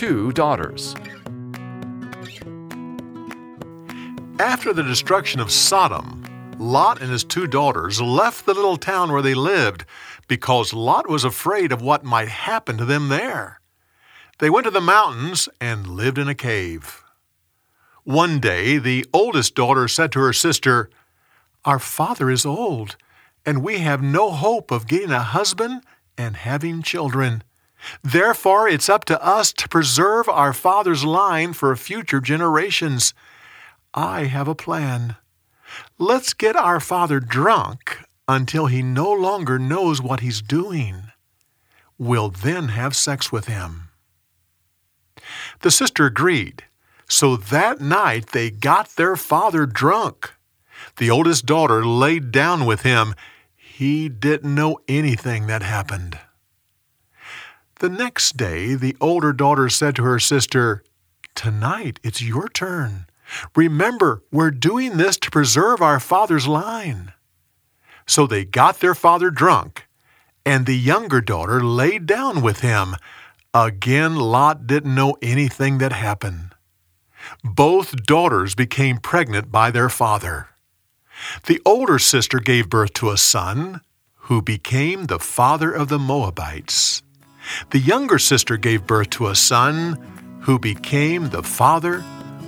two daughters. After the destruction of Sodom, Lot and his two daughters left the little town where they lived because Lot was afraid of what might happen to them there. They went to the mountains and lived in a cave. One day, the oldest daughter said to her sister, Our father is old, and we have no hope of getting a husband and having children. Therefore, it's up to us to preserve our father's line for future generations. I have a plan. Let's get our father drunk until he no longer knows what he's doing. We'll then have sex with him. The sister agreed, so that night they got their father drunk. The oldest daughter laid down with him. He didn't know anything that happened. The next day, the older daughter said to her sister, Tonight it's your turn. Remember, we're doing this to preserve our father's line. So they got their father drunk, and the younger daughter laid down with him. Again, Lot didn't know anything that happened. Both daughters became pregnant by their father. The older sister gave birth to a son who became the father of the Moabites. The younger sister gave birth to a son who became the father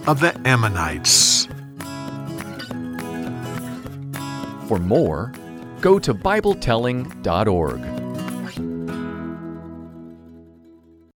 of the Ammonites. For more, go to BibleTelling.org.